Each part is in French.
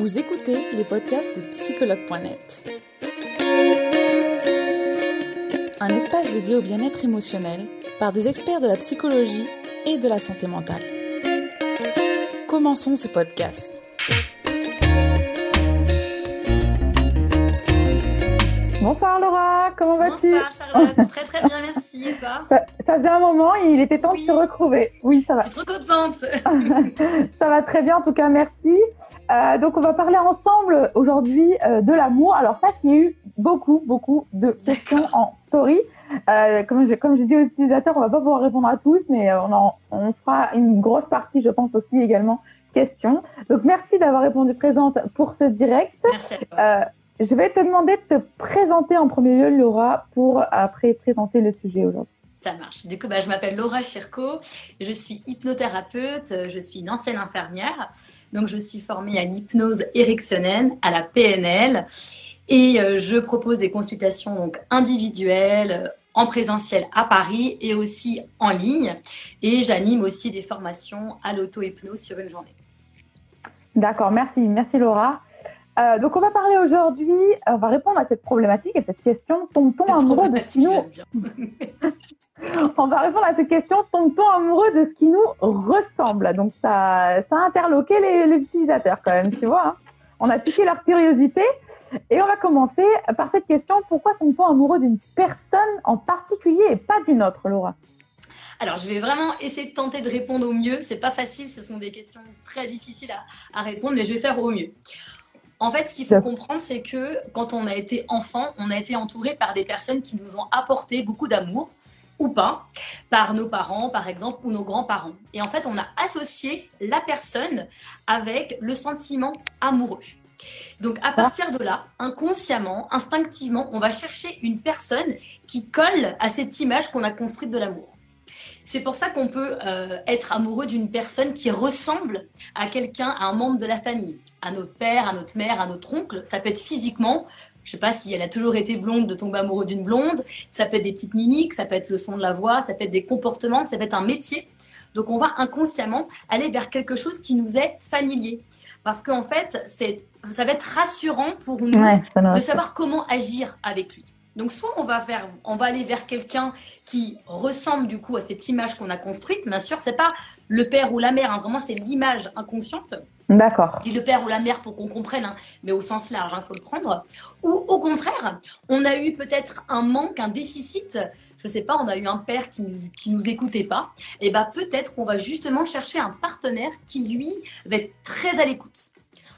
Vous écoutez les podcasts de psychologue.net. Un espace dédié au bien-être émotionnel par des experts de la psychologie et de la santé mentale. Commençons ce podcast. Bonsoir Laura, comment vas-tu? Bonsoir Charlotte, très très bien, merci. Et toi? Ça, ça faisait un moment, il était temps Oui. de se retrouver. Oui, ça va. Je suis trop contente. ça va très bien, en tout cas, merci. Euh, donc, on va parler ensemble aujourd'hui euh, de l'amour. Alors, sache qu'il y a eu beaucoup, beaucoup de questions en story. Euh, comme, je, comme je dis aux utilisateurs, on va pas pouvoir répondre à tous, mais euh, on, en, on fera une grosse partie, je pense aussi également, questions. Donc, merci d'avoir répondu présente pour ce direct. Merci à toi. Euh, je vais te demander de te présenter en premier lieu, Laura, pour après présenter le sujet aujourd'hui. Ça marche. Du coup, bah, je m'appelle Laura Chirco, je suis hypnothérapeute, je suis une ancienne infirmière, donc je suis formée à l'hypnose érectionnelle, à la PNL, et euh, je propose des consultations donc individuelles, en présentiel à Paris et aussi en ligne, et j'anime aussi des formations à l'auto-hypnose sur une journée. D'accord, merci, merci Laura. Euh, donc on va parler aujourd'hui, on va répondre à cette problématique et cette question, tombe-t-on amoureux de ce On va répondre à cette question, tombe-t-on amoureux de ce qui nous ressemble Donc ça, ça a interloqué les, les utilisateurs quand même, tu vois. hein. On a piqué leur curiosité et on va commencer par cette question, pourquoi tombe-t-on amoureux d'une personne en particulier et pas d'une autre, Laura? Alors, je vais vraiment essayer de tenter de répondre au mieux. C'est pas facile, ce sont des questions très difficiles à, à répondre, mais je vais faire au mieux. En fait, ce qu'il faut comprendre, c'est que quand on a été enfant, on a été entouré par des personnes qui nous ont apporté beaucoup d'amour ou pas, par nos parents, par exemple, ou nos grands-parents. Et en fait, on a associé la personne avec le sentiment amoureux. Donc, à partir de là, inconsciemment, instinctivement, on va chercher une personne qui colle à cette image qu'on a construite de l'amour. C'est pour ça qu'on peut euh, être amoureux d'une personne qui ressemble à quelqu'un, à un membre de la famille, à notre père, à notre mère, à notre oncle. Ça peut être physiquement. Je sais pas si elle a toujours été blonde de tomber amoureux d'une blonde. Ça peut être des petites mimiques, ça peut être le son de la voix, ça peut être des comportements, ça peut être un métier. Donc on va inconsciemment aller vers quelque chose qui nous est familier. Parce qu'en fait, ça va être rassurant pour nous de savoir comment agir avec lui. Donc soit on va vers, on va aller vers quelqu'un qui ressemble du coup à cette image qu'on a construite. Bien sûr, c'est pas le père ou la mère, hein, vraiment c'est l'image inconsciente. D'accord. Je dis le père ou la mère pour qu'on comprenne, hein, mais au sens large, il faut le prendre. Ou au contraire, on a eu peut-être un manque, un déficit. Je sais pas, on a eu un père qui nous, qui nous écoutait pas. Et ben peut-être qu'on va justement chercher un partenaire qui lui va être très à l'écoute.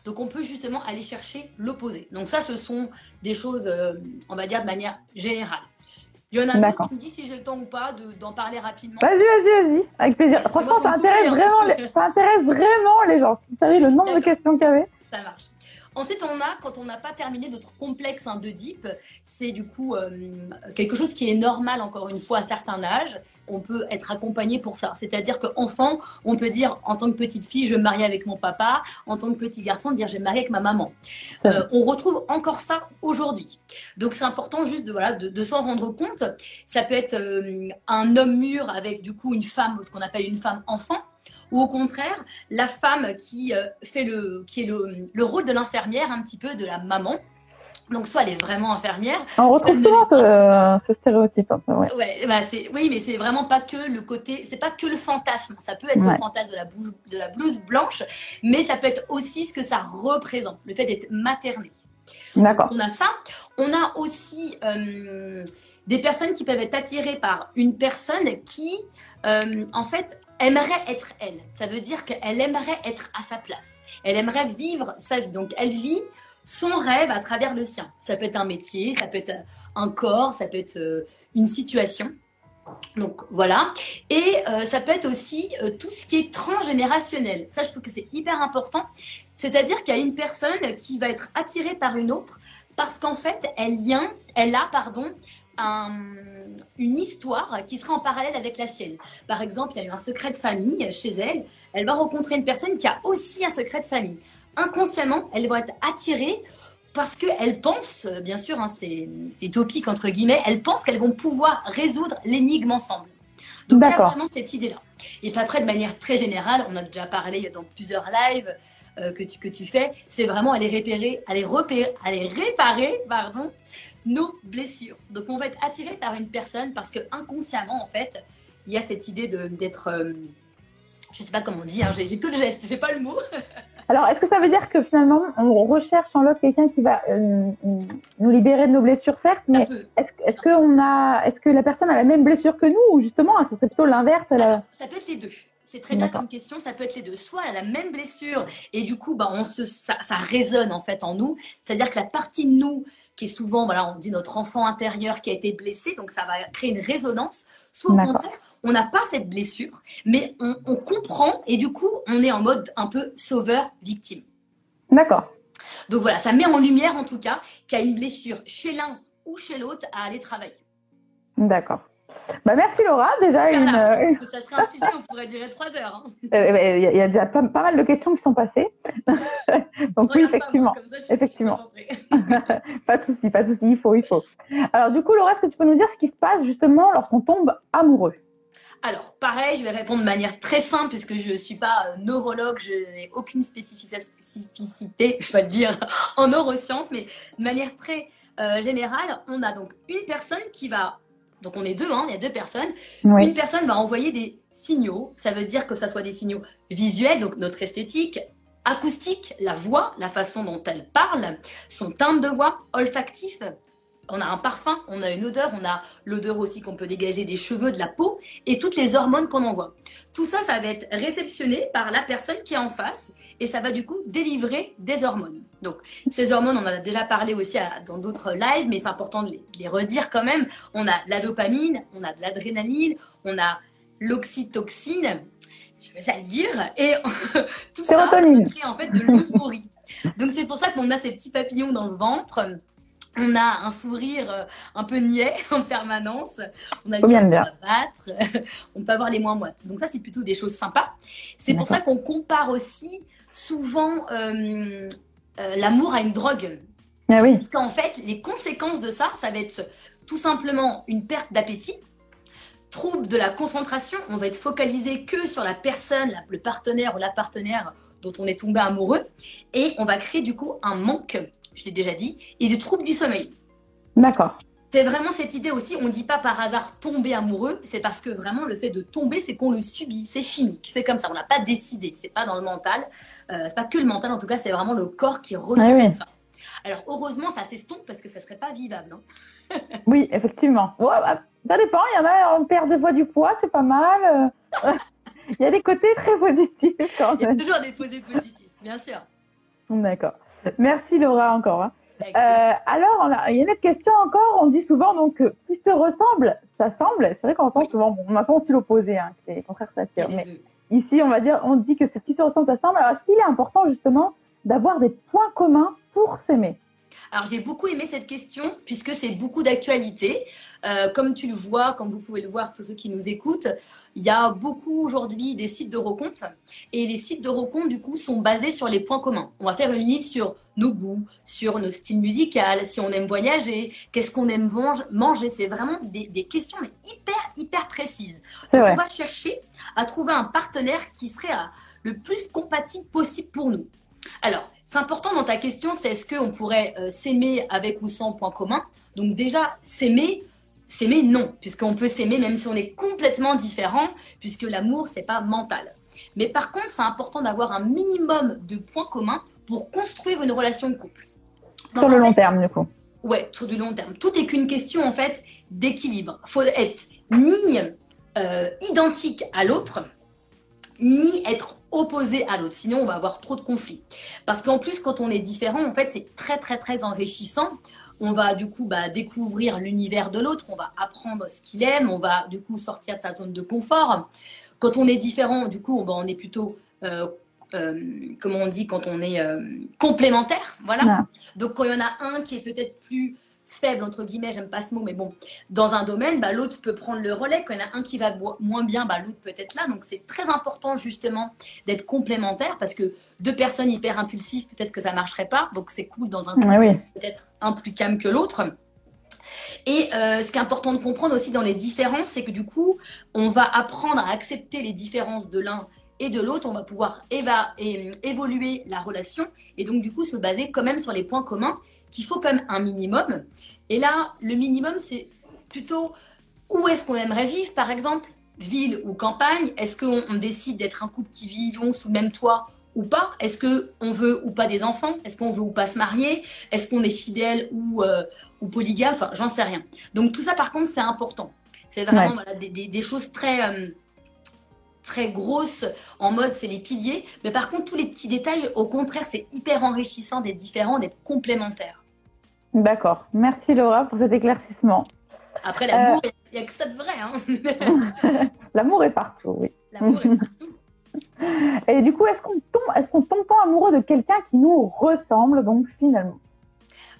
Donc on peut justement aller chercher l'opposé. Donc ça, ce sont des choses, euh, on va dire de manière générale. Il y en a d'autres qui me disent si j'ai le temps ou pas de- d'en parler rapidement. Vas-y, vas-y, vas-y, avec plaisir. Ouais, Franchement, ça intéresse, hein. vraiment les, ça intéresse vraiment les gens. Si vous savez le nombre de questions qu'il y avait. Ça marche. Ensuite, on a, quand on n'a pas terminé notre complexe hein, d'Oedipe, c'est du coup euh, quelque chose qui est normal, encore une fois, à certains âges. On peut être accompagné pour ça. C'est-à-dire qu'enfant, on peut dire, en tant que petite fille, je vais me marier avec mon papa. En tant que petit garçon, dire, je vais me marier avec ma maman. Euh, on retrouve encore ça aujourd'hui. Donc, c'est important juste de, voilà, de, de s'en rendre compte. Ça peut être euh, un homme mûr avec, du coup, une femme, ce qu'on appelle une femme enfant. Ou au contraire, la femme qui euh, fait le, qui est le, le rôle de l'infirmière, un petit peu de la maman. Donc, soit elle est vraiment infirmière. On retrouve souvent ce, ce stéréotype. un peu, ouais. Ouais, bah oui, mais c'est vraiment pas que le côté, c'est pas que le fantasme. Ça peut être Ouais. le fantasme de la, blouse, de la blouse blanche, mais ça peut être aussi ce que ça représente, le fait d'être materné. D'accord. On a ça. On a aussi euh, des personnes qui peuvent être attirées par une personne qui, euh, en fait, aimerait être elle. Ça veut dire qu'elle aimerait être à sa place. Elle aimerait vivre sa vie. Donc, elle vit son rêve à travers le sien. Ça peut être un métier, ça peut être un corps, ça peut être euh, une situation. Donc voilà. Et euh, ça peut être aussi euh, tout ce qui est transgénérationnel. Ça, je trouve que c'est hyper important. C'est-à-dire qu'il y a une personne qui va être attirée par une autre parce qu'en fait, elle, elle a pardon, un- une histoire qui sera en parallèle avec la sienne. Par exemple, il y a eu un secret de famille chez elle. Elle va rencontrer une personne qui a aussi un secret de famille. Inconsciemment, elles vont être attirées parce qu'elles pensent, bien sûr, hein, c'est c'est utopique entre guillemets, elles pensent qu'elles vont pouvoir résoudre l'énigme ensemble. Donc il y a vraiment cette idée-là. Et puis après, de manière très générale, on a déjà parlé dans plusieurs lives euh, que, tu, que tu fais, c'est vraiment aller repérer, aller repérer, aller réparer, pardon, nos blessures. Donc on va être attiré par une personne parce que inconsciemment, en fait, il y a cette idée d'être, euh, je sais pas comment on dit, hein, j'ai que le geste, j'ai pas le mot. Alors, est-ce que ça veut dire que finalement, on recherche en l'autre quelqu'un qui va euh, nous libérer de nos blessures, certes, mais est-ce est que a, est-ce que la personne a la même blessure que nous ou justement, ce serait plutôt l'inverse Ça peut être les deux. C'est très bien comme question. Ça peut être les deux. Soit elle a la même blessure et du coup, bah, on se, ça, ça résonne en fait en nous. C'est-à-dire que la partie de nous qui est souvent, voilà, on dit notre enfant intérieur qui a été blessé, donc ça va créer une résonance. Soit au contraire, on n'a pas cette blessure, mais on, comprend et du coup, on est en mode un peu sauveur-victime. D'accord. Donc voilà, ça met en lumière en tout cas qu'il y a une blessure chez l'un ou chez l'autre à aller travailler. D'accord. Bah merci Laura, déjà une. Euh, ça serait un sujet, on pourrait durer trois heures. Hein. Euh, il y, a déjà pas, mal de questions qui sont passées. Donc oui, effectivement, effectivement. pas de souci, pas de souci, il faut, il faut. Alors du coup, Laura, est-ce que tu peux nous dire ce qui se passe justement lorsqu'on tombe amoureux? Alors, pareil, je vais répondre de manière très simple puisque je ne suis pas euh, neurologue, je n'ai aucune spécificité, je vais le dire, en neurosciences, mais de manière très générale, on a donc une personne qui va donc on est deux, hein, il y a deux personnes. Une personne va envoyer des signaux, ça veut dire que ça soit des signaux visuels, donc notre esthétique, acoustique, la voix, la façon dont elle parle, son timbre de voix, olfactif, on a un parfum, on a une odeur, on a l'odeur aussi qu'on peut dégager des cheveux, de la peau et toutes les hormones qu'on envoie. Tout ça, ça va être réceptionné par la personne qui est en face et ça va du coup délivrer des hormones. Donc, ces hormones, on en a déjà parlé aussi dans d'autres lives, mais c'est important de les, redire quand même. On a la dopamine, on a de l'adrénaline, on a l'oxytoxine, je vais ça le dire, et tout ça, ça crée en fait de l'euphorie. Donc, c'est pour ça qu'on a ces petits papillons dans le ventre on a un sourire euh, un peu niais en permanence. On a cœur à battre. on peut avoir les moins moites. Donc ça, c'est plutôt des choses sympas. C'est pour ça qu'on compare aussi souvent euh, euh, l'amour à une drogue. Ah oui. Parce qu'en fait, les conséquences de ça, ça va être tout simplement une perte d'appétit, trouble de la concentration. On va être focalisé que sur la personne, le partenaire ou la partenaire dont on est tombé amoureux. Et on va créer du coup un manque je l'ai déjà dit, et des troubles du sommeil. D'accord. C'est vraiment cette idée aussi, on ne dit pas par hasard tomber amoureux, c'est parce que vraiment le fait de tomber, c'est qu'on le subit, c'est chimique, c'est comme ça, on n'a pas décidé, c'est pas dans le mental, euh, c'est pas que le mental, en tout cas, c'est vraiment le corps qui ressent tout ça. Alors heureusement, ça s'estompe parce que ça serait pas vivable. Hein. oui, effectivement. Bah, ça dépend, il y en a, on perd des fois du poids, c'est pas mal. Euh. il y a des côtés très positifs quand même. Il y a toujours des côtés positifs, bien sûr. D'accord. Merci Laura encore. Hein. Euh, alors, il y a une autre question encore. On dit souvent donc qui se ressemble, ça semble. C'est vrai qu'on entend souvent. Bon, on entend aussi l'opposé, hein, que les contraires s'attirent. Mais ici, on va dire, on dit que c'est qui se ressemble, ça semble. Alors, est-ce qu'il est important justement d'avoir des points communs pour s'aimer? Alors j'ai beaucoup aimé cette question puisque c'est beaucoup d'actualité. Euh, comme tu le vois, comme vous pouvez le voir, tous ceux qui nous écoutent, il y a beaucoup aujourd'hui des sites de rencontres et les sites de rencontres du coup sont basés sur les points communs. On va faire une liste sur nos goûts, sur nos styles musicaux, si on aime voyager, qu'est-ce qu'on aime manger. C'est vraiment des, questions hyper hyper précises. on va chercher à trouver un partenaire qui serait le plus compatible possible pour nous. Alors, c'est important dans ta question, c'est est-ce qu'on pourrait euh, s'aimer avec ou sans point commun? Donc déjà, s'aimer, s'aimer non, puisqu'on peut s'aimer même si on est complètement différent, puisque l'amour, c'est pas mental. Mais par contre, c'est important d'avoir un minimum de points communs pour construire une relation de couple. sur le long terme, du coup. Ouais, sur du long terme. Tout est qu'une question, en fait, d'équilibre. Il faut être ni euh, identique à l'autre, ni être opposé à l'autre. Sinon, on va avoir trop de conflits. Parce qu'en plus, quand on est différent, en fait, c'est très, très, très enrichissant. On va du coup bah, découvrir l'univers de l'autre, on va apprendre ce qu'il aime, on va du coup sortir de sa zone de confort. Quand on est différent, du coup, on, est plutôt euh, euh, comment on dit quand on est euh, complémentaire, voilà. Donc quand il y en a un qui est peut-être plus faible, entre guillemets, j'aime pas ce mot, mais bon, dans un domaine, bah, l'autre peut prendre le relais. Quand il y en a un qui va moins bien, bah, l'autre peut être là. Donc c'est très important justement d'être complémentaire parce que deux personnes hyper impulsives, peut-être que ça marcherait pas. Donc c'est cool dans un couple, peut-être un plus calme que l'autre. Et euh, ce qui est important de comprendre aussi dans les différences, c'est que du coup, on va apprendre à accepter les différences de l'un et de l'autre, on va pouvoir évoluer la relation et donc du coup se baser quand même sur les points communs qu'il faut quand même un minimum. Et là, le minimum, c'est plutôt où est-ce qu'on aimerait vivre, par exemple, ville ou campagne Est-ce qu'on décide d'être un couple qui vivons sous le même toit ou pas? Est-ce qu'on veut ou pas des enfants? Est-ce qu'on veut ou pas se marier? Est-ce qu'on est fidèle ou, euh, ou polygame? Enfin, j'en sais rien. Donc tout ça, par contre, c'est important. C'est vraiment des, choses très, euh, très grosses en mode, c'est les piliers. Mais par contre, tous les petits détails, au contraire, c'est hyper enrichissant d'être différent, d'être complémentaire. D'accord. Merci Laura pour cet éclaircissement. Après, l'amour, il n'y a, que ça de vrai. Hein. l'amour est partout, oui. L'amour est partout. Et du coup, est-ce qu'on tombe, est-ce qu'on tombe pas amoureux de quelqu'un qui nous ressemble, donc finalement?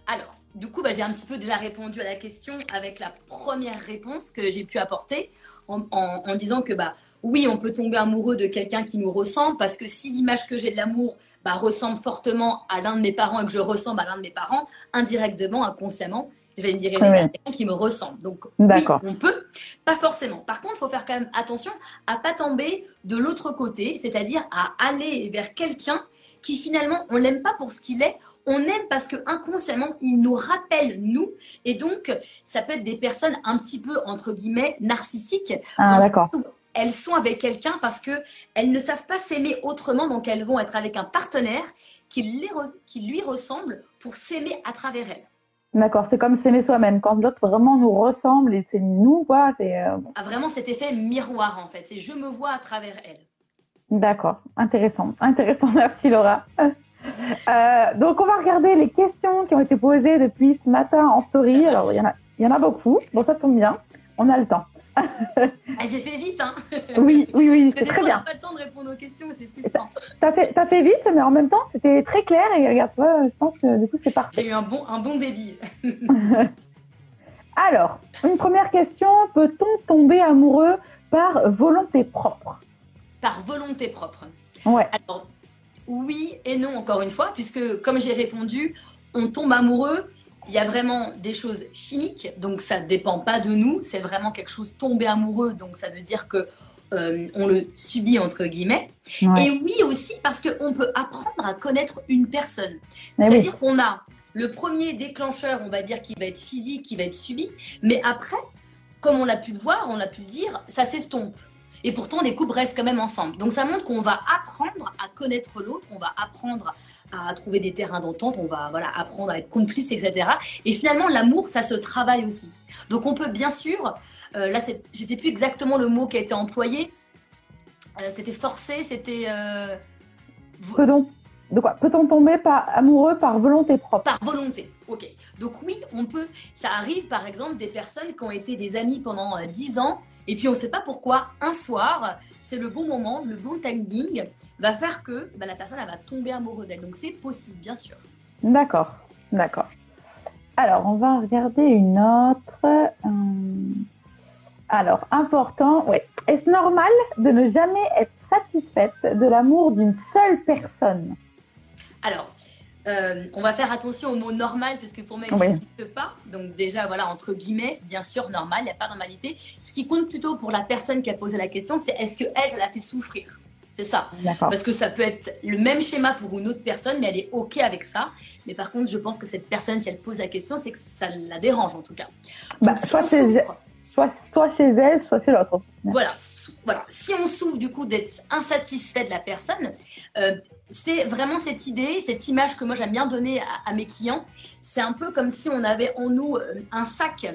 Alors, du coup, bah, j'ai un petit peu déjà répondu à la question avec la première réponse que j'ai pu apporter en, disant que bah oui, on peut tomber amoureux de quelqu'un qui nous ressemble parce que si l'image que j'ai de l'amour bah, ressemble fortement à l'un de mes parents et que je ressemble à l'un de mes parents, indirectement, inconsciemment, je vais me diriger vers quelqu'un qui me ressemble. Donc, oui, on peut, pas forcément. Par contre, il faut faire quand même attention à pas tomber de l'autre côté, c'est-à-dire à aller vers quelqu'un qui finalement, on l'aime pas pour ce qu'il est, on aime parce que inconsciemment, il nous rappelle nous. Et donc, ça peut être des personnes un petit peu, entre guillemets, narcissiques. Ah, d'accord. Elles sont avec quelqu'un parce que elles ne savent pas s'aimer autrement, donc elles vont être avec un partenaire qui, qui lui ressemble pour s'aimer à travers elles. D'accord, c'est comme s'aimer soi-même. Quand l'autre vraiment nous ressemble et c'est nous, quoi, c'est. Euh, ah, vraiment cet effet miroir en fait. C'est je me vois à travers elle. D'accord, intéressant, intéressant. Merci Laura. Euh, donc on va regarder les questions qui ont été posées depuis ce matin en story. Alors il y en a, il y en a beaucoup. Bon ça tombe bien, on a le temps. Ah, j'ai fait vite, hein Oui, oui, oui, c'est très bien. On n'a pas le temps de répondre aux questions, c'est frustrant. T'as fait, as fait vite, mais en même temps, c'était très clair et regarde-toi, je pense que du coup, c'est parfait. J'ai eu un bon, un bon débit. Alors, une première question, peut-on tomber amoureux par volonté propre? Par volonté propre Ouais. Alors, oui et non, encore une fois, puisque comme j'ai répondu, on tombe amoureux il y a vraiment des choses chimiques, donc ça ne dépend pas de nous, c'est vraiment quelque chose tombé amoureux, donc ça veut dire que euh, on le subit entre guillemets. Et oui aussi parce qu'on peut apprendre à connaître une personne. C'est-à-dire qu'on a le premier déclencheur, on va dire, qui va être physique, qui va être subi, mais après, comme on l'a pu le voir, on a pu le dire, ça s'estompe. Et pourtant, les couples restent quand même ensemble. Donc ça montre qu'on va apprendre à connaître l'autre, on va apprendre à trouver des terrains d'entente, on va voilà apprendre à être complice, etc. Et finalement, l'amour, ça se travaille aussi. Donc on peut bien sûr, euh, là, je ne sais plus exactement le mot qui a été employé. Euh, c'était forcé, c'était. Euh... De quoi? Peut-on tomber par, amoureux par volonté propre? Par volonté, ok. Donc oui, on peut. Ça arrive par exemple des personnes qui ont été des amis pendant 10 euh, ans et puis on ne sait pas pourquoi, un soir, c'est le bon moment, le bon timing, va faire que bah, la personne elle va tomber amoureuse d'elle. Donc c'est possible, bien sûr. D'accord, d'accord. Alors, on va regarder une autre. Euh, alors, important, oui. Est-ce normal de ne jamais être satisfaite de l'amour d'une seule personne? Alors, euh, on va faire attention au mot normal parce que pour moi, il n'existe pas. Donc déjà, voilà, entre guillemets, bien sûr, normal, il n'y a pas de normalité. Ce qui compte plutôt pour la personne qui a posé la question, c'est est-ce que elle, l'a fait souffrir? C'est ça. Parce que ça peut être le même schéma pour une autre personne, mais elle est OK avec ça. Mais par contre, je pense que cette personne, si elle pose la question, c'est que ça la dérange en tout cas. Bah, soit, soit, chez elle, soit chez l'autre. Voilà, voilà. Si on souffre du coup d'être insatisfait de la personne, euh, c'est vraiment cette idée, cette image que moi j'aime bien donner à, mes clients. C'est un peu comme si on avait en nous euh, un sac,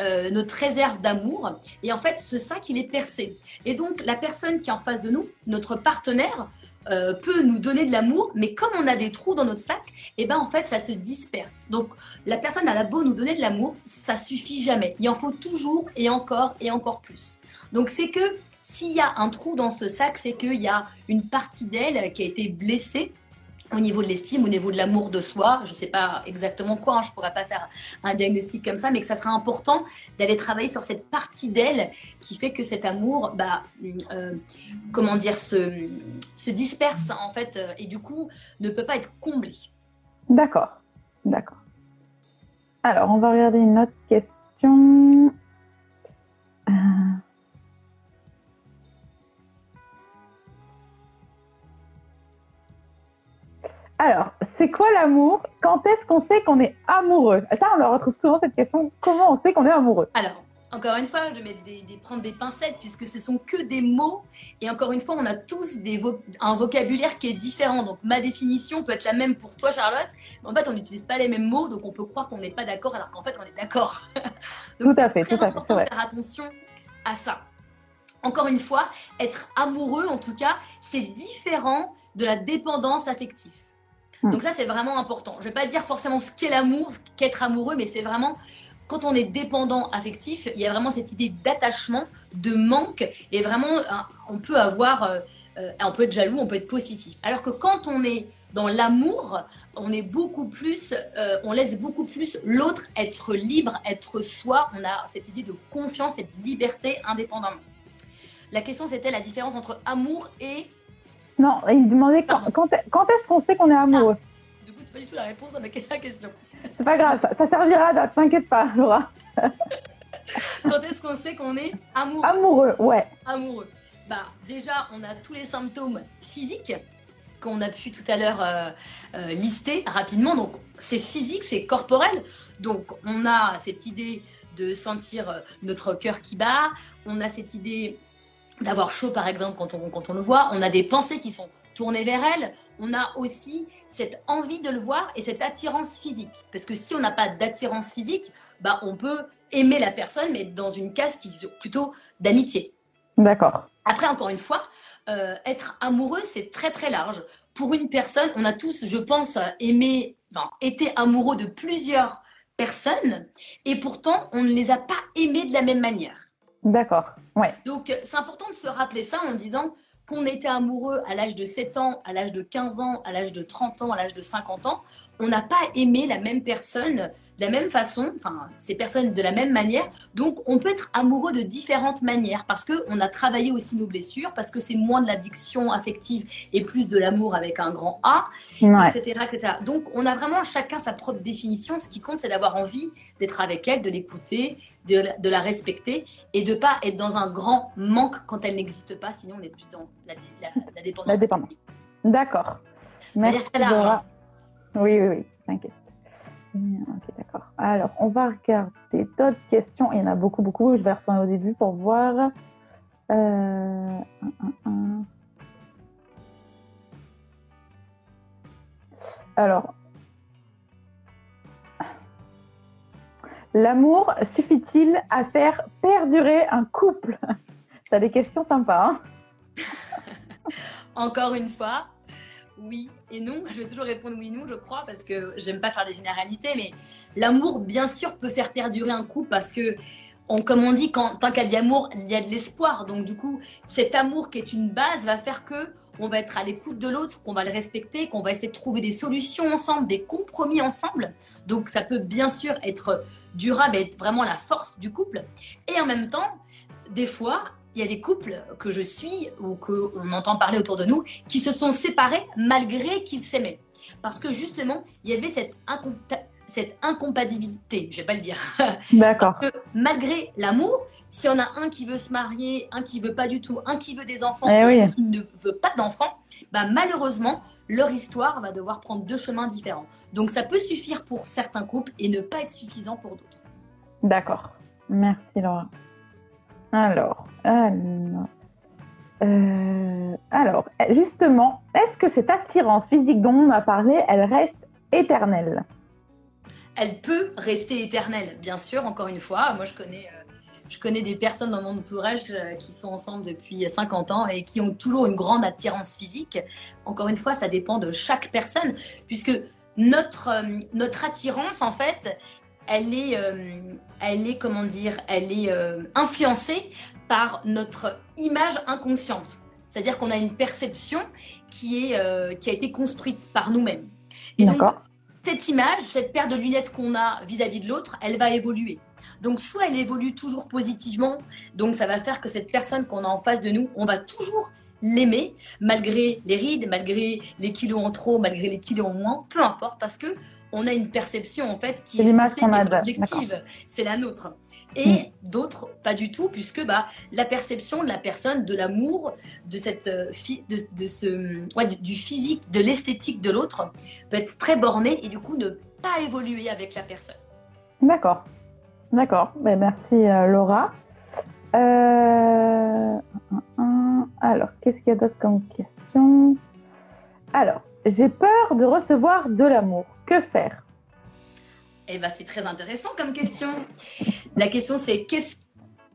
euh, notre réserve d'amour, et en fait ce sac il est percé. Et donc la personne qui est en face de nous, notre partenaire, euh, peut nous donner de l'amour, mais comme on a des trous dans notre sac, et eh ben en fait ça se disperse. Donc la personne a la beau nous donner de l'amour, ça suffit jamais. Il en faut toujours et encore et encore plus. Donc c'est que s'il y a un trou dans ce sac, c'est qu'il y a une partie d'elle qui a été blessée au niveau de l'estime, au niveau de l'amour de soi, je ne sais pas exactement quoi, hein, je ne pourrais pas faire un diagnostic comme ça, mais que ça sera important d'aller travailler sur cette partie d'elle qui fait que cet amour, bah, euh, comment dire, se, se disperse en fait euh, et du coup ne peut pas être comblé. D'accord, d'accord. Alors, on va regarder une autre question. Alors, c'est quoi l'amour? Quand est-ce qu'on sait qu'on est amoureux? Ça, on le retrouve souvent cette question. Comment on sait qu'on est amoureux? Alors, encore une fois, je vais des, prendre des pincettes puisque ce sont que des mots. Et encore une fois, on a tous des un vocabulaire qui est différent. Donc ma définition peut être la même pour toi, Charlotte. Mais en fait, on n'utilise pas les mêmes mots, donc on peut croire qu'on n'est pas d'accord alors qu'en fait, on est d'accord. tout à fait, tout à fait. Faire attention à ça. Encore une fois, être amoureux, en tout cas, c'est différent de la dépendance affective. Hmm. Donc ça, c'est vraiment important. Je ne vais pas dire forcément ce qu'est l'amour, qu'être amoureux, mais c'est vraiment quand on est dépendant affectif, il y a vraiment cette idée d'attachement, de manque, et vraiment, on peut avoir, euh, euh, on peut être jaloux, on peut être possessif. Alors que quand on est dans l'amour, on est beaucoup plus, euh, on laisse beaucoup plus l'autre être libre, être soi. On a cette idée de confiance, cette liberté indépendamment. La question c'était la différence entre amour et. Non, il demandait quand, quand, est-ce qu'on sait qu'on est amoureux? Ah, du coup, c'est pas du tout la réponse à ma question. C'est pas grave, ça, servira, t'inquiète pas, Laura. Quand est-ce qu'on sait qu'on est amoureux? Amoureux, ouais. Amoureux. Bah, déjà, on a tous les symptômes physiques qu'on a pu tout à l'heure euh, euh, lister rapidement. Donc, c'est physique, c'est corporel. Donc, on a cette idée de sentir euh, notre cœur qui bat. On a cette idée d'avoir chaud, par exemple, quand on, quand on le voit. On a des pensées qui sont tourner vers elle, on a aussi cette envie de le voir et cette attirance physique. Parce que si on n'a pas d'attirance physique, bah, on peut aimer la personne, mais dans une case qui est plutôt d'amitié. D'accord. Après, encore une fois, euh, être amoureux, c'est très très large. Pour une personne, on a tous, je pense, aimé, enfin, été amoureux de plusieurs personnes, et pourtant, on ne les a pas aimés de la même manière. D'accord. Ouais. Donc, c'est important de se rappeler ça en disant, qu'on était amoureux à l'âge de 7 ans, à l'âge de 15 ans, à l'âge de 30 ans, à l'âge de 50 ans, on n'a pas aimé la même personne de la même façon, enfin ces personnes de la même manière. Donc on peut être amoureux de différentes manières parce que on a travaillé aussi nos blessures, parce que c'est moins de l'addiction affective et plus de l'amour avec un grand A, etc., etc. Donc on a vraiment chacun sa propre définition. Ce qui compte, c'est d'avoir envie d'être avec elle, de l'écouter, de, la respecter et de pas être dans un grand manque quand elle n'existe pas. Sinon, on est plus dans la, dépendance. La dépendance. D'accord. Merci. Oui, oui, oui. T'inquiète. Ok, d'accord. Alors, on va regarder d'autres questions. Il y en a beaucoup, beaucoup. Je vais retourner au début pour voir. Euh, Alors, l'amour suffit-il à faire perdurer un couple? T'as des questions sympas. Hein? Encore une fois, oui et non. Je vais toujours répondre oui, non, je crois, parce que j'aime pas faire des généralités, mais l'amour, bien sûr, peut faire perdurer un couple parce que, on, comme on dit, quand, tant qu'il y a de l'amour, il y a de l'espoir. Donc, du coup, cet amour qui est une base va faire que on va être à l'écoute de l'autre, qu'on va le respecter, qu'on va essayer de trouver des solutions ensemble, des compromis ensemble. Donc, ça peut bien sûr être durable et être vraiment la force du couple. Et en même temps, des fois, il y a des couples que je suis ou qu'on entend parler autour de nous qui se sont séparés malgré qu'ils s'aimaient. Parce que justement, il y avait cette, cette incompatibilité, je vais pas le dire. D'accord. malgré l'amour, si on a un qui veut se marier, un qui veut pas du tout, un qui veut des enfants, et un qui ne veut pas d'enfants, bah malheureusement, leur histoire va devoir prendre deux chemins différents. Donc ça peut suffire pour certains couples et ne pas être suffisant pour d'autres. D'accord. Merci Laura. Euh, alors, justement, est-ce que cette attirance physique dont on a parlé, elle reste éternelle? Elle peut rester éternelle, bien sûr, encore une fois. Moi, je connais, euh, des personnes dans mon entourage euh, qui sont ensemble depuis 50 ans et qui ont toujours une grande attirance physique. Encore une fois, ça dépend de chaque personne, puisque notre, notre attirance, en fait, elle est, euh, elle est comment dire, elle est euh, influencée par notre image inconsciente. C'est-à-dire qu'on a une perception qui, est, euh, qui a été construite par nous-mêmes. Et donc, cette image, cette paire de lunettes qu'on a vis-à-vis de l'autre, elle va évoluer. Donc, soit elle évolue toujours positivement, donc ça va faire que cette personne qu'on a en face de nous, on va toujours l'aimer, malgré les rides, malgré les kilos en trop, malgré les kilos en moins, peu importe, parce que on a une perception en fait qui est, objective, c'est la nôtre. et mm. d'autres pas du tout, puisque bah, la perception de la personne, de l'amour, de cette euh, de, ce, ouais, du physique, de l'esthétique de l'autre, peut être très bornée et du coup ne pas évoluer avec la personne. D'accord, d'accord. Ben, merci euh, Laura. Euh, alors, qu'est-ce qu'il y a d'autre comme question? Alors, j'ai peur de recevoir de l'amour. Que faire? Eh ben, c'est très intéressant comme question. La question, c'est qu'est-ce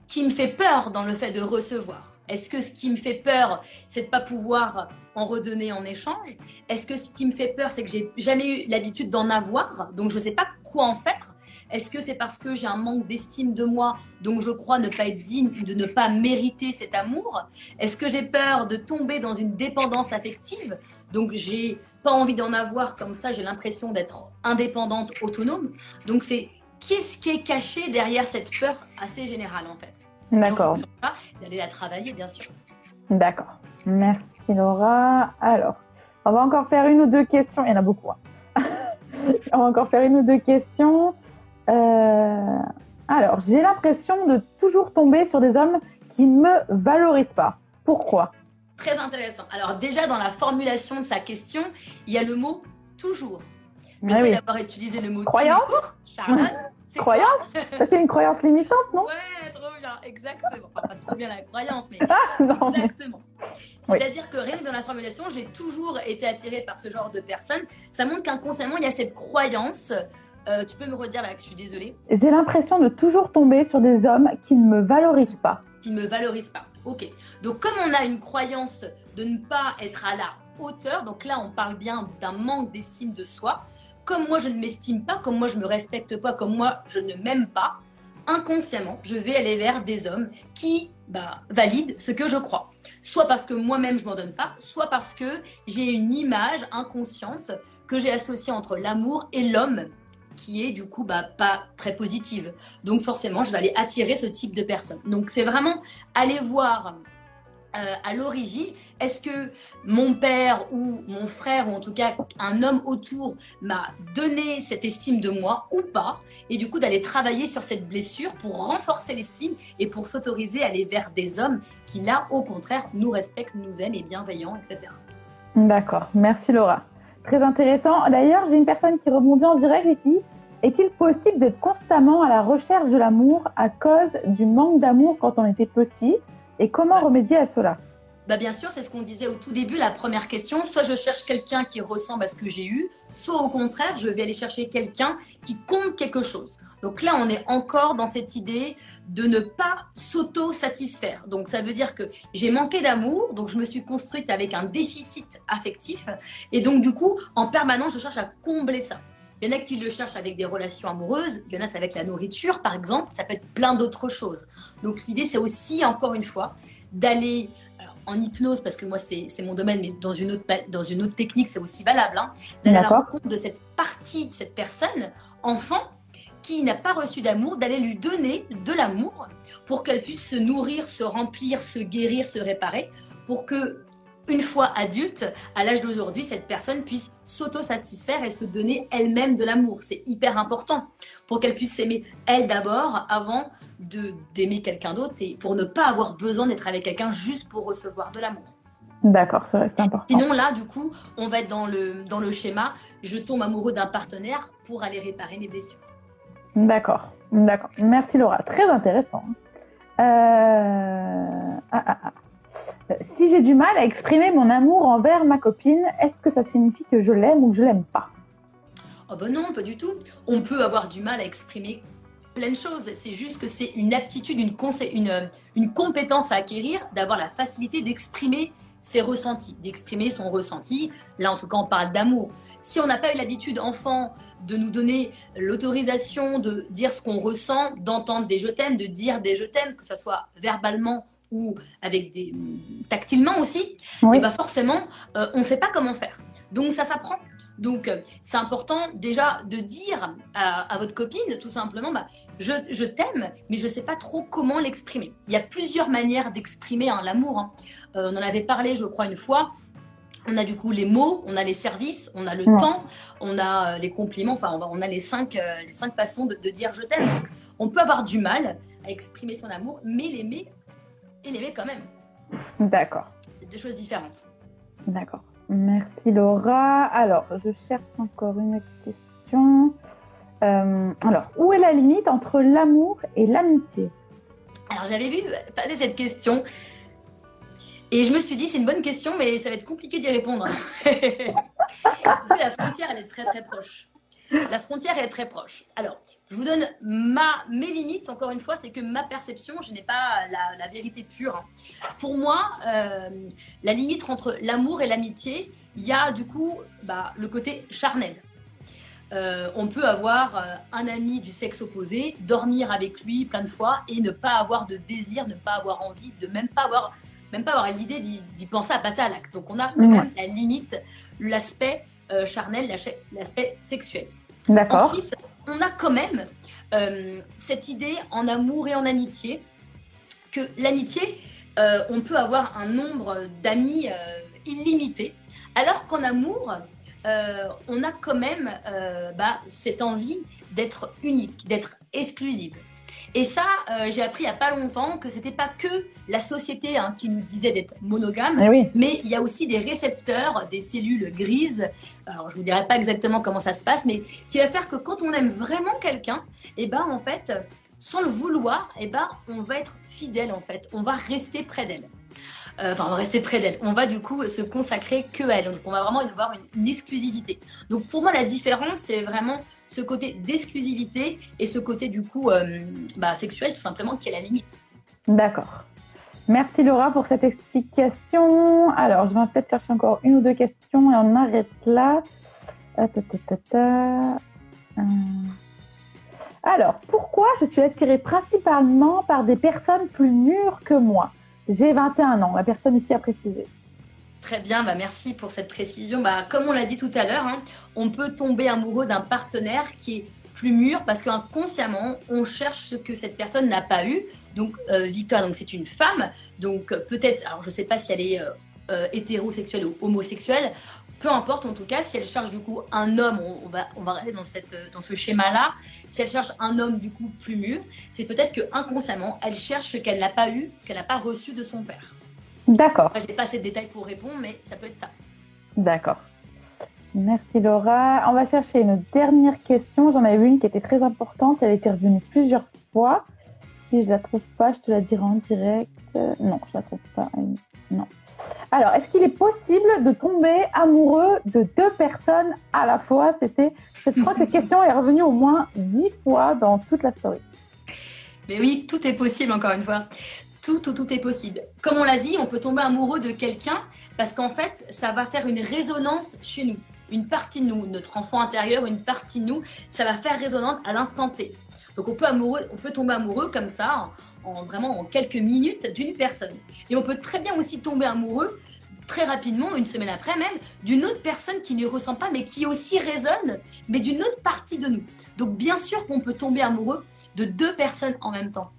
qui me fait peur dans le fait de recevoir? Est-ce que ce qui me fait peur, c'est de pas pouvoir en redonner en échange? Est-ce que ce qui me fait peur, c'est que j'ai jamais eu l'habitude d'en avoir, donc je ne sais pas quoi en faire Est-ce que c'est parce que j'ai un manque d'estime de moi, donc je crois ne pas être digne ou de ne pas mériter cet amour? Est-ce que j'ai peur de tomber dans une dépendance affective? Donc j'ai pas envie d'en avoir comme ça, j'ai l'impression d'être indépendante, autonome. Donc c'est qu'est-ce qui est caché derrière cette peur assez générale en fait? D'accord. D'aller la travailler bien sûr. D'accord. Merci Laura. Alors, on va encore faire une ou deux questions. Il y en a beaucoup. Hein. on va encore faire une ou deux questions. Euh, alors, j'ai l'impression de toujours tomber sur des hommes qui ne me valorisent pas. Pourquoi? Très intéressant. Alors déjà, dans la formulation de sa question, il y a le mot toujours. Le ah fait d'avoir utilisé le mot croyance toujours, Charlotte, c'est Croyance C'est une croyance limitante, non? Ouais, trop bien, exactement. pas trop bien la croyance, mais ah, exactement. C'est-à-dire que rien que dans la formulation, j'ai toujours été attirée par ce genre de personnes. Ça montre qu'inconsciemment, il y a cette croyance. Euh, tu peux me redire là que je suis désolée J'ai l'impression de toujours tomber sur des hommes qui ne me valorisent pas. Qui ne me valorisent pas. Ok. Donc comme on a une croyance de ne pas être à la hauteur, donc là on parle bien d'un manque d'estime de soi, comme moi je ne m'estime pas, comme moi je me respecte pas, comme moi je ne m'aime pas, inconsciemment je vais aller vers des hommes qui bah, valident ce que je crois. Soit parce que moi-même je m'en donne pas, soit parce que j'ai une image inconsciente que j'ai associée entre l'amour et l'homme qui est du coup bah, pas très positive. Donc forcément, je vais aller attirer ce type de personnes. Donc c'est vraiment aller voir euh, à l'origine, est-ce que mon père ou mon frère, ou en tout cas un homme autour, m'a donné cette estime de moi ou pas Et du coup, d'aller travailler sur cette blessure pour renforcer l'estime et pour s'autoriser à aller vers des hommes qui, là, au contraire, nous respectent, nous aiment et bienveillants, etc. D'accord, merci Laura. Très intéressant. D'ailleurs, j'ai une personne qui rebondit en direct et qui est-il possible d'être constamment à la recherche de l'amour à cause du manque d'amour quand on était petit Et comment remédier à cela? Bah bien sûr, c'est ce qu'on disait au tout début, la première question. Soit je cherche quelqu'un qui ressemble à ce que j'ai eu, soit au contraire, je vais aller chercher quelqu'un qui compte quelque chose. Donc là, on est encore dans cette idée de ne pas s'auto-satisfaire. Donc ça veut dire que j'ai manqué d'amour, donc je me suis construite avec un déficit affectif, et donc du coup, en permanence, je cherche à combler ça. Il y en a qui le cherchent avec des relations amoureuses, il y en a c'est avec la nourriture par exemple, ça peut être plein d'autres choses. Donc l'idée c'est aussi, encore une fois, d'aller en hypnose, parce que moi c'est mon domaine, mais dans une autre, dans une autre technique c'est aussi valable, hein, d'aller à la rencontre de cette partie de cette personne, enfant, qui n'a pas reçu d'amour, d'aller lui donner de l'amour pour qu'elle puisse se nourrir, se remplir, se guérir, se réparer, pour que une fois adulte, à l'âge d'aujourd'hui, cette personne puisse s'auto-satisfaire et se donner elle-même de l'amour. C'est hyper important pour qu'elle puisse s'aimer elle d'abord avant de d'aimer quelqu'un d'autre et pour ne pas avoir besoin d'être avec quelqu'un juste pour recevoir de l'amour. D'accord, c'est important. Sinon, là, du coup, on va être dans le, dans le schéma je tombe amoureux d'un partenaire pour aller réparer mes blessures. D'accord, d'accord. Merci Laura, très intéressant. Euh... Ah, ah, ah. Si j'ai du mal à exprimer mon amour envers ma copine, est-ce que ça signifie que je l'aime ou que je l'aime pas? Oh ben non, pas du tout. On peut avoir du mal à exprimer plein de choses. C'est juste que c'est une aptitude, une, une, une compétence à acquérir, d'avoir la facilité d'exprimer ses ressentis, d'exprimer son ressenti. Là, en tout cas, on parle d'amour. Si on n'a pas eu l'habitude, enfant, de nous donner l'autorisation de dire ce qu'on ressent, d'entendre des je t'aime, de dire des je t'aime, que ce soit verbalement ou avec des tactilement aussi, et bah forcément, euh, on ne sait pas comment faire. Donc ça s'apprend. Donc euh, c'est important déjà de dire à, votre copine tout simplement, bah, je, je t'aime, mais je ne sais pas trop comment l'exprimer. Il y a plusieurs manières d'exprimer hein, l'amour. Hein. Euh, on en avait parlé, je crois, une fois. On a du coup les mots, on a les services, on a le temps, on a les compliments, enfin on a les cinq, les cinq façons de, de dire je t'aime on peut avoir du mal à exprimer son amour, mais l'aimer et l'aimer quand même. D'accord. C'est deux choses différentes. D'accord. Merci Laura. Alors, je cherche encore une question. Euh, alors, où est la limite entre l'amour et l'amitié? Alors, j'avais vu passer cette question et je me suis dit, c'est une bonne question, mais ça va être compliqué d'y répondre. Parce que la frontière, elle est très très proche. La frontière est très proche. Alors, je vous donne ma, mes limites, encore une fois, c'est que ma perception, je n'ai pas la, vérité pure. Pour moi, euh, la limite entre l'amour et l'amitié, il y a du coup bah, le côté charnel. Euh, on peut avoir euh, un ami du sexe opposé, dormir avec lui plein de fois et ne pas avoir de désir, ne pas avoir envie, de même pas avoir, même pas avoir l'idée d'y penser à passer à l'acte. Donc on a même la limite, l'aspect charnel, l'aspect sexuel. Ensuite, on a quand même euh, cette idée en amour et en amitié que l'amitié, euh, on peut avoir un nombre d'amis euh, illimité, alors qu'en amour, on a quand même bah, cette envie d'être unique, d'être exclusive. Et ça, euh, j'ai appris il n'y a pas longtemps que c'était pas que la société hein, qui nous disait d'être monogame, eh mais il y a aussi des récepteurs, des cellules grises. Alors, je vous dirai pas exactement comment ça se passe, mais qui va faire que quand on aime vraiment quelqu'un, et eh ben en fait, sans le vouloir, et eh ben on va être fidèle en fait, on va rester près d'elle. Euh, enfin, on va rester près d'elle. On va du coup se consacrer que à elle. Donc, on va vraiment avoir une, exclusivité. Donc, pour moi, la différence, c'est vraiment ce côté d'exclusivité et ce côté du coup euh, bah, sexuel, tout simplement, qui est la limite. D'accord. Merci Laura pour cette explication. Alors, je vais peut-être chercher encore une ou deux questions et on arrête là. Euh. Alors, pourquoi je suis attirée principalement par des personnes plus mûres que moi? J'ai 21 ans. La personne ici a précisé. Très bien, bah merci pour cette précision. Bah, comme on l'a dit tout à l'heure, hein, on peut tomber amoureux d'un partenaire qui est plus mûr parce qu'inconsciemment, on cherche ce que cette personne n'a pas eu. Donc, euh, Victoire, c'est une femme. Donc, peut-être, alors je ne sais pas si elle est euh, euh, hétérosexuelle ou homosexuelle peu importe en tout cas, si elle cherche du coup un homme, on, va, on va rester dans, cette, dans ce schéma-là, si elle cherche un homme du coup plus mûr, c'est peut-être que inconsciemment, elle cherche ce qu'elle n'a pas eu, qu'elle n'a pas reçu de son père. D'accord. Je n'ai pas assez de détails pour répondre, mais ça peut être ça. D'accord. Merci Laura. On va chercher une dernière question. J'en avais une qui était très importante. Elle était revenue plusieurs fois. Si je la trouve pas, je te la dirai en direct. non, je la trouve pas. Non. Alors, est-ce qu'il est possible de tomber amoureux de deux personnes à la fois? C'était, je que cette question est revenue au moins dix fois dans toute la story. Mais oui, tout est possible encore une fois. Tout, tout, tout est possible. Comme on l'a dit, on peut tomber amoureux de quelqu'un parce qu'en fait, ça va faire une résonance chez nous. Une partie de nous, notre enfant intérieur, une partie de nous, ça va faire résonance à l'instant T. Donc on peut, amoureux, on peut tomber amoureux comme ça, en, vraiment en quelques minutes, d'une personne. Et on peut très bien aussi tomber amoureux très rapidement, une semaine après même, d'une autre personne qui ne ressent pas, mais qui aussi résonne, mais d'une autre partie de nous. Donc bien sûr qu'on peut tomber amoureux de deux personnes en même temps.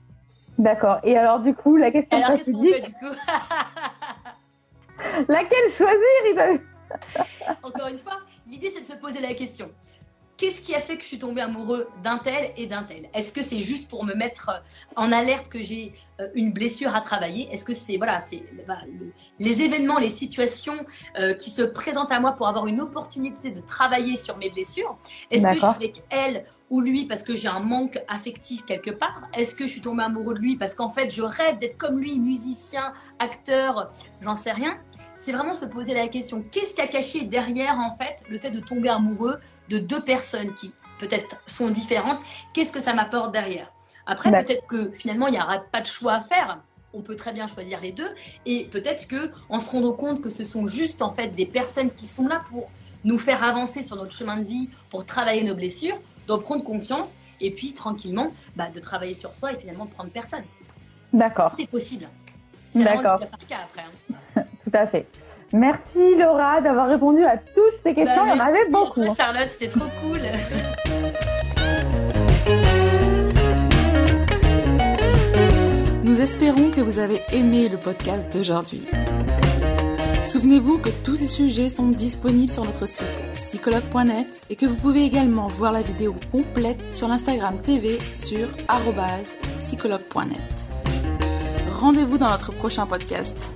D'accord. Et alors du coup, la question alors, qu'est-ce qu'on fait, du coup? Laquelle choisir Encore une fois, l'idée c'est de se poser la question qu'est-ce qui a fait que je suis tombée amoureux d'un tel et d'un tel? Est-ce que c'est juste pour me mettre euh, en alerte que j'ai euh, une blessure à travailler? Est-ce que c'est voilà, c'est les événements, les situations euh, qui se présentent à moi pour avoir une opportunité de travailler sur mes blessures? Est-ce que je suis avec elle ou lui parce que j'ai un manque affectif quelque part? Est-ce que je suis tombée amoureux de lui parce qu'en fait je rêve d'être comme lui, musicien, acteur, j'en sais rien? C'est vraiment se poser la question qu'est-ce qui a caché derrière en fait le fait de tomber amoureux de deux personnes qui peut-être sont différentes? Qu'est-ce que ça m'apporte derrière? Après, peut-être que finalement il n'y aura pas de choix à faire. On peut très bien choisir les deux et peut-être que en se rendant compte que ce sont juste en fait des personnes qui sont là pour nous faire avancer sur notre chemin de vie, pour travailler nos blessures, d'en prendre conscience et puis tranquillement bah, de travailler sur soi et finalement de prendre personne. D'accord. C'est possible. D'accord. Hein. Tout à fait. Merci Laura d'avoir répondu à toutes ces questions. Bah, Il y en avait beaucoup. Toi, Charlotte, c'était trop cool. Nous espérons que vous avez aimé le podcast d'aujourd'hui. Souvenez-vous que tous ces sujets sont disponibles sur notre site psychologue.net et que vous pouvez également voir la vidéo complète sur l'Instagram TV sur psychologue.net rendez-vous dans notre prochain podcast.